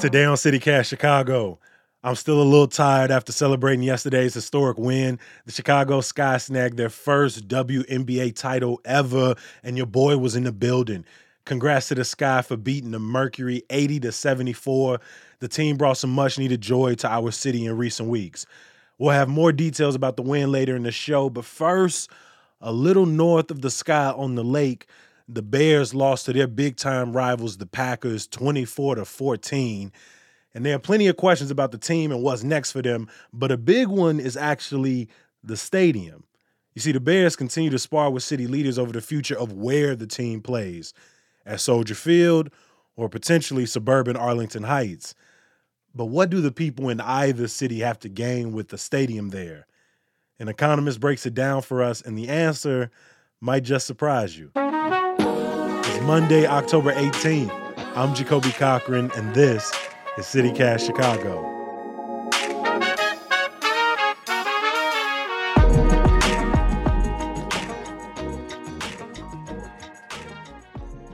Today on CityCast Chicago, I'm still a little tired after celebrating yesterday's historic win. The Chicago Sky snagged their first WNBA title ever, and your boy was in the building. Congrats to the Sky for beating the Mercury 80 to 74. The team brought some much needed joy to our city in recent weeks. We'll have more details about the win later in the show, but first, a little north of the Sky on the lake, the Bears lost to their big time rivals, the Packers, 24 to 14. And there are plenty of questions about the team and what's next for them, but a big one is actually the stadium. You see, the Bears continue to spar with city leaders over the future of where the team plays at Soldier Field or potentially suburban Arlington Heights. But what do the people in either city have to gain with the stadium there? An economist breaks it down for us, and the answer might just surprise you. Monday, October 18th. I'm Jacoby Cochran, and this is CityCast Chicago.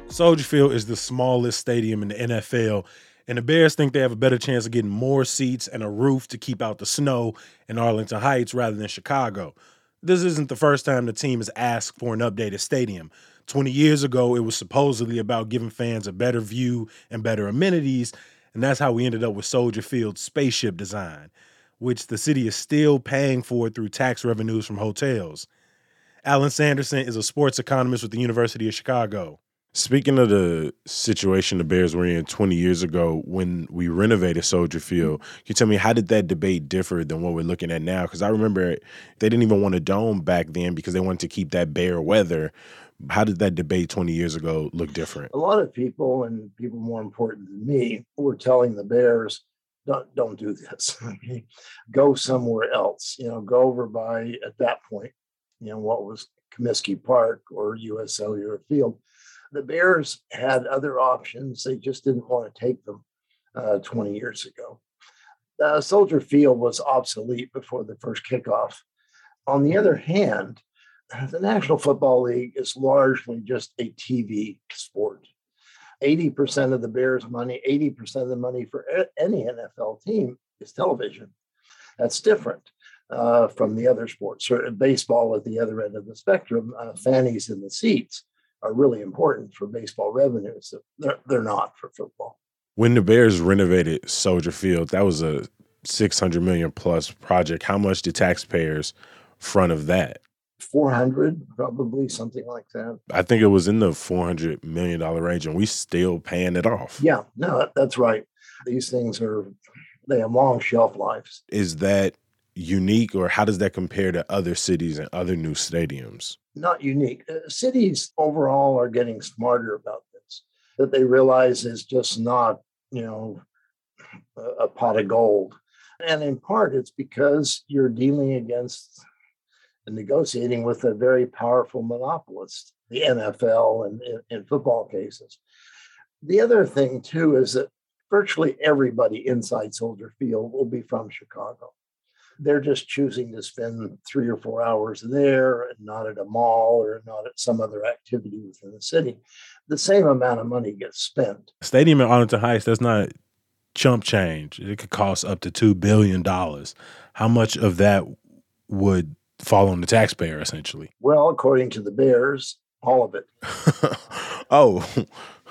Soldier Field is the smallest stadium in the NFL, and the Bears think they have a better chance of getting more seats and a roof to keep out the snow in Arlington Heights rather than Chicago. This isn't the first time the team has asked for an updated stadium. 20 years ago, it was supposedly about giving fans a better view and better amenities, and that's how we ended up with Soldier Field's spaceship design, which the city is still paying for through tax revenues from hotels. Allen Sanderson is a sports economist with the University of Chicago. Speaking of the situation the Bears were in 20 years ago when we renovated Soldier Field, can you tell me how did that debate differ than what we're looking at now? Because I remember they didn't even want a dome back then because they wanted to keep that Bear weather. How did that debate 20 years ago look different? A lot of people, and people more important than me, were telling the Bears, don't, don't do this. go somewhere else. You know, go over by, at that point, you know, what was Comiskey Park or US Cellular Field the Bears had other options. They just didn't want to take them uh, 20 years ago. Soldier Field was obsolete before the first kickoff. On the other hand, the National Football League is largely just a TV sport. 80% of the Bears' money, 80% of the money for any NFL team is television. That's different uh, from the other sports. So baseball at the other end of the spectrum, uh, fannies in the seats are really important for baseball revenues. They're, they're not for football. When the Bears renovated Soldier Field, that was a 600 million plus project. How much did taxpayers front of that? 400 probably something like that. I think it was in the 400 million dollar range and we still paying it off. Yeah no that's right. These things are they have long shelf lives. Is that unique or how does that compare to other cities and other new stadiums? Not unique. Uh, cities overall are getting smarter about this, that they realize is just not, you know, a, a pot of gold. And in part, it's because you're dealing against negotiating with a very powerful monopolist, the NFL and in football cases. The other thing, too, is that virtually everybody inside Soldier Field will be from Chicago they're just choosing to spend three or four hours there and not at a mall or not at some other activity within the city. The same amount of money gets spent. Stadium in Arlington Heights, that's not chump change. It could cost up to $2 billion. How much of that would fall on the taxpayer, essentially? Well, according to the Bears, all of it. oh.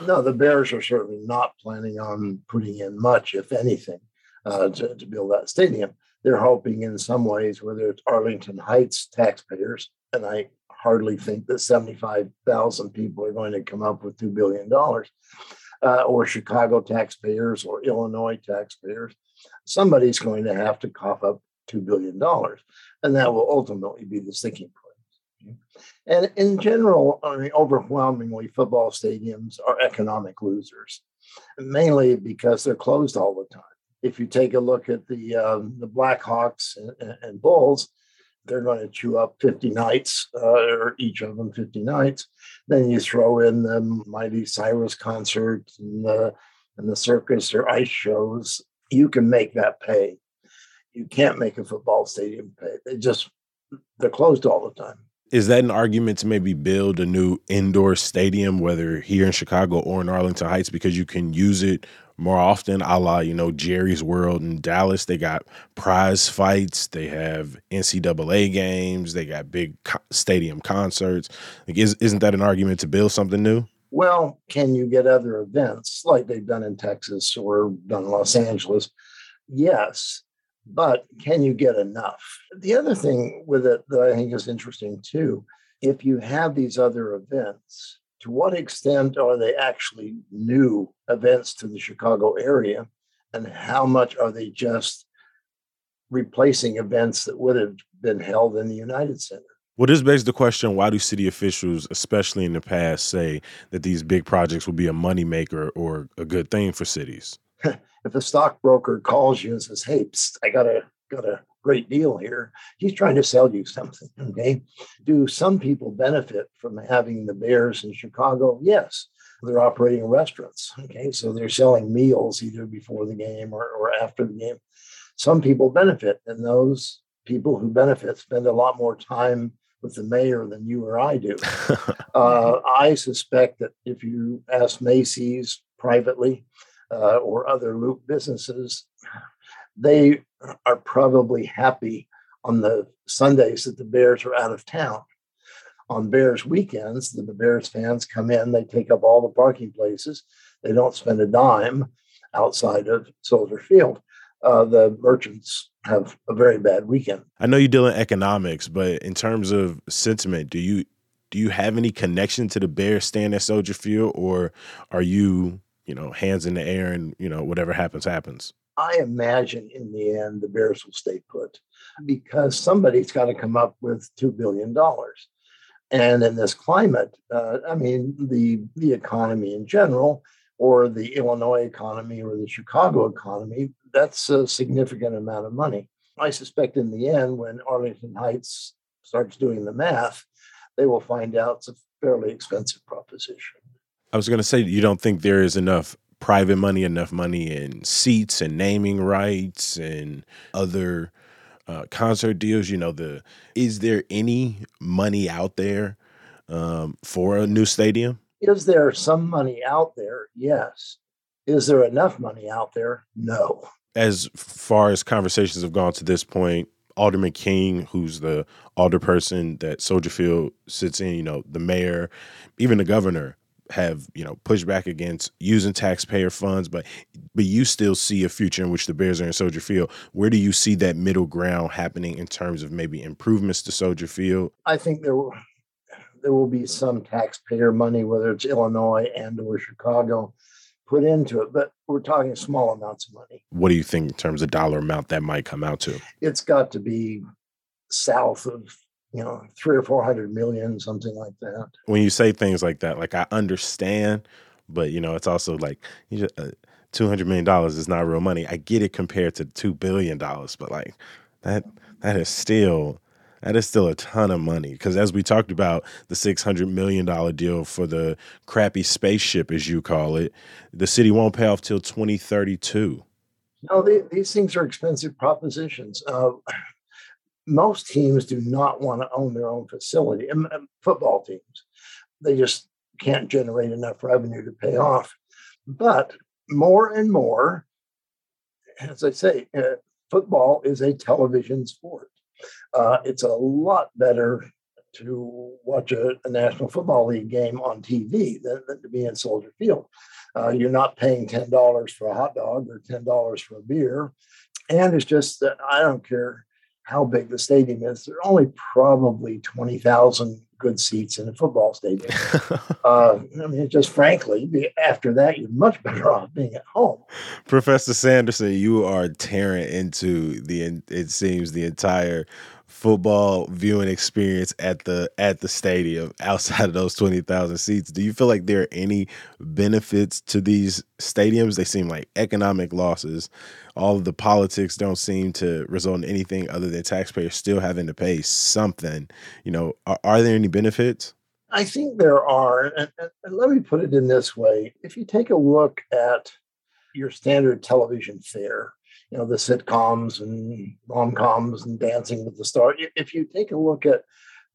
no, the Bears are certainly not planning on putting in much, if anything, uh, to, to build that stadium they're hoping in some ways, whether it's Arlington Heights taxpayers, and I hardly think that 75,000 people are going to come up with $2 billion, uh, or Chicago taxpayers or Illinois taxpayers. Somebody's going to have to cough up $2 billion, and that will ultimately be the sticking point. And in general, I mean, overwhelmingly, football stadiums are economic losers, mainly because they're closed all the time if you take a look at the um, the Blackhawks and, and, Bulls, they're going to chew up 50 nights, uh, or each of them 50 nights. Then you throw in the Miley Cyrus concert and the, and the circus or ice shows. You can make that pay. You can't make a football stadium pay. They just they're closed all the time. Is that an argument to maybe build a new indoor stadium, whether here in Chicago or in Arlington Heights, because you can use it more often, a la, you know, Jerry's World in Dallas. They got prize fights, they have NCAA games, they got big co- stadium concerts. Like, is, isn't that an argument to build something new? Well, can you get other events like they've done in Texas or done in Los Angeles? Yes, but can you get enough? The other thing with it that I think is interesting too, if you have these other events, to what extent are they actually new events to the Chicago area? And how much are they just replacing events that would have been held in the United Center? Well, this begs the question why do city officials, especially in the past, say that these big projects will be a moneymaker or a good thing for cities? if a stockbroker calls you and says, "Hey, psst, I got a got a great deal here," he's trying to sell you something. Okay, do some people benefit from having the Bears in Chicago? Yes, they're operating restaurants. Okay, so they're selling meals either before the game or, or after the game. Some people benefit, and those people who benefit spend a lot more time with the mayor than you or I do. uh, I suspect that if you ask Macy's privately, uh, or other loop businesses, they are probably happy on the Sundays that the Bears are out of town. On Bears weekends, the Bears fans come in, they take up all the parking places. They don't spend a dime outside of Soldier Field. Uh, the merchants have a very bad weekend. I know you deal in economics, but in terms of sentiment, do you do you have any connection to the Bears stand at Soldier Field, or are you you know, hands in the air and, you know, whatever happens, happens. I imagine in the end the Bears will stay put because somebody's got to come up with $2 billion. And in this climate, uh, I mean, the, the economy in general, or the Illinois economy or the Chicago economy, that's a significant amount of money. I suspect in the end, when Arlington Heights starts doing the math, they will find out it's a fairly expensive proposition. I was going to say, you don't think there is enough private money, enough money in seats and naming rights and other uh, concert deals. You know, the is there any money out there um, for a new stadium? Is there some money out there? Yes. Is there enough money out there? No. As far as conversations have gone to this point, Alderman King, who's the alderperson that Soldier Field sits in, you know, the mayor, even the governor have you know pushed back against using taxpayer funds, but but you still see a future in which the Bears are in Soldier Field. Where do you see that middle ground happening in terms of maybe improvements to Soldier Field? I think there will there will be some taxpayer money, whether it's Illinois and or Chicago, put into it, but we're talking small amounts of money. What do you think in terms of dollar amount that might come out to? It's got to be south of you know, three or four hundred million, something like that. When you say things like that, like I understand, but you know, it's also like you just, uh, two hundred million dollars is not real money. I get it compared to two billion dollars, but like that that is still that is still a ton of money because as we talked about the six hundred million dollar deal for the crappy spaceship, as you call it, the city won't pay off till twenty thirty two. No, they, these things are expensive propositions. Uh, most teams do not want to own their own facility. Football teams, they just can't generate enough revenue to pay off. But more and more, as I say, uh, football is a television sport. Uh, it's a lot better to watch a, a, National Football League game on TV than, than to be in Soldier Field. Uh, you're not paying $10 for a hot dog or $10 for a beer. And it's just that I don't care how big the stadium is. There are only probably 20,000 good seats in a football stadium. uh, I mean, just frankly, after that, you're much better off being at home. Professor Sanderson, you are tearing into the, it seems, the entire football viewing experience at the at the stadium outside of those 20,000 seats. Do you feel like there are any benefits to these stadiums? They seem like economic losses. All of the politics don't seem to result in anything other than taxpayers still having to pay something. You know, are, are there any benefits? I think there are. And, and let me put it in this way. If you take a look at your standard television fare, you know the sitcoms and rom-coms and dancing with the stars if you take a look at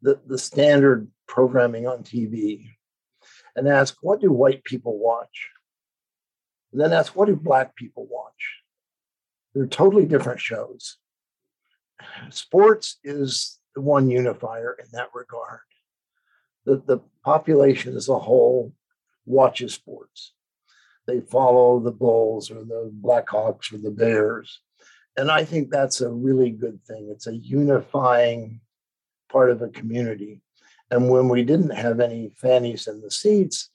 the, the standard programming on tv and ask what do white people watch And then ask, what do black people watch? They're totally different shows. Sports is the one unifier in that regard. The, the population as a whole watches sports. They follow the Bulls or the Blackhawks or the Bears. And I think that's a really good thing. It's a unifying part of a community. And when we didn't have any fannies in the seats,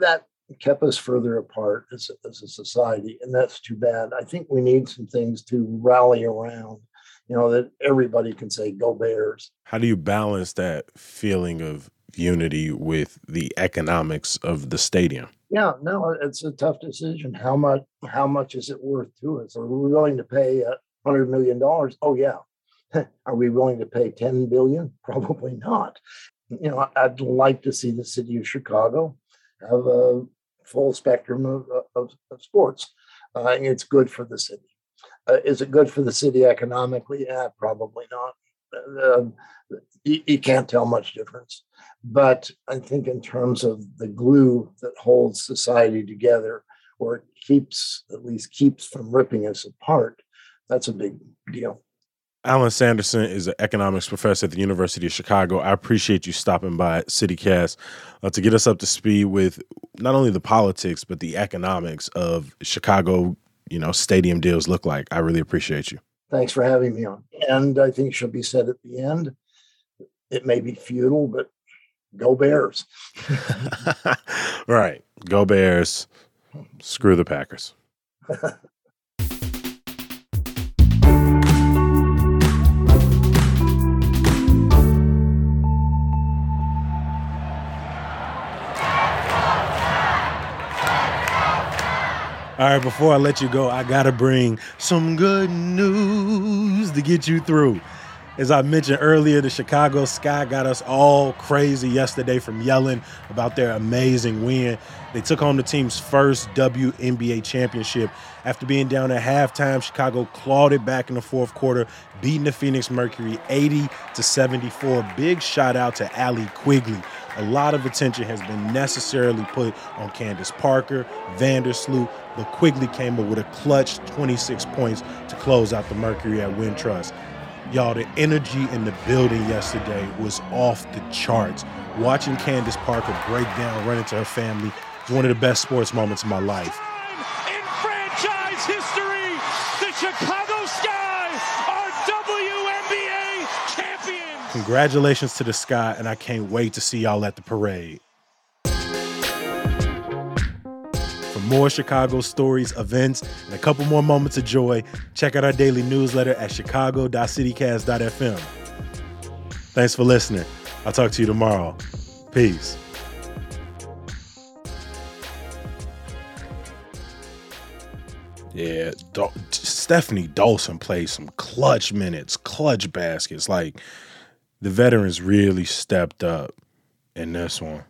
that kept us further apart as, as a society. And that's too bad. I think we need some things to rally around, you know, that everybody can say, go Bears. How do you balance that feeling of unity with the economics of the stadium? Yeah, no, it's a tough decision. How much how much is it worth to us? Are we willing to pay hundred million dollars? Oh yeah. Are we willing to pay 10 billion? Probably not. You know, I'd like to see the city of Chicago have a full spectrum of, of, of sports. Uh, it's good for the city. Uh, is it good for the city economically? Yeah, probably not. Uh, you, you, can't tell much difference. But I think in terms of the glue that holds society together, or keeps at least keeps from ripping us apart, that's a big deal. Allen Sanderson is an economics professor at the University of Chicago. I appreciate you stopping by CityCast uh, to get us up to speed with not only the politics but the economics of Chicago, you know, stadium deals look like. I really appreciate you. Thanks for having me on. And I think it should be said at the end. It may be futile, but go Bears. right. Go Bears. Screw the Packers. All right, before I let you go, I got to bring some good news to get you through. As I mentioned earlier, the Chicago Sky got us all crazy yesterday from yelling about their amazing win. They took home the team's first WNBA championship. After being down at halftime, Chicago clawed it back in the fourth quarter, beating the Phoenix Mercury 80 to 74. Big shout out to Allie Quigley. A lot of attention has been necessarily put on Candace Parker, Vandersloot, but Quigley came up with a clutch 26 points to close out the Mercury at Wintrust. Y'all, the energy in the building yesterday was off the charts. Watching Candace Parker break down, run into her family was one of the best sports moments of my life. In franchise history, the Chicago Congratulations to the Sky, and I can't wait to see y'all at the parade. For more Chicago stories, events, and a couple more moments of joy, check out our daily newsletter at chicago.citycast.fm. Thanks for listening. I'll talk to you tomorrow. Peace. Yeah, Stefanie Dolson plays some clutch minutes, clutch baskets. Like the veterans really stepped up in this one.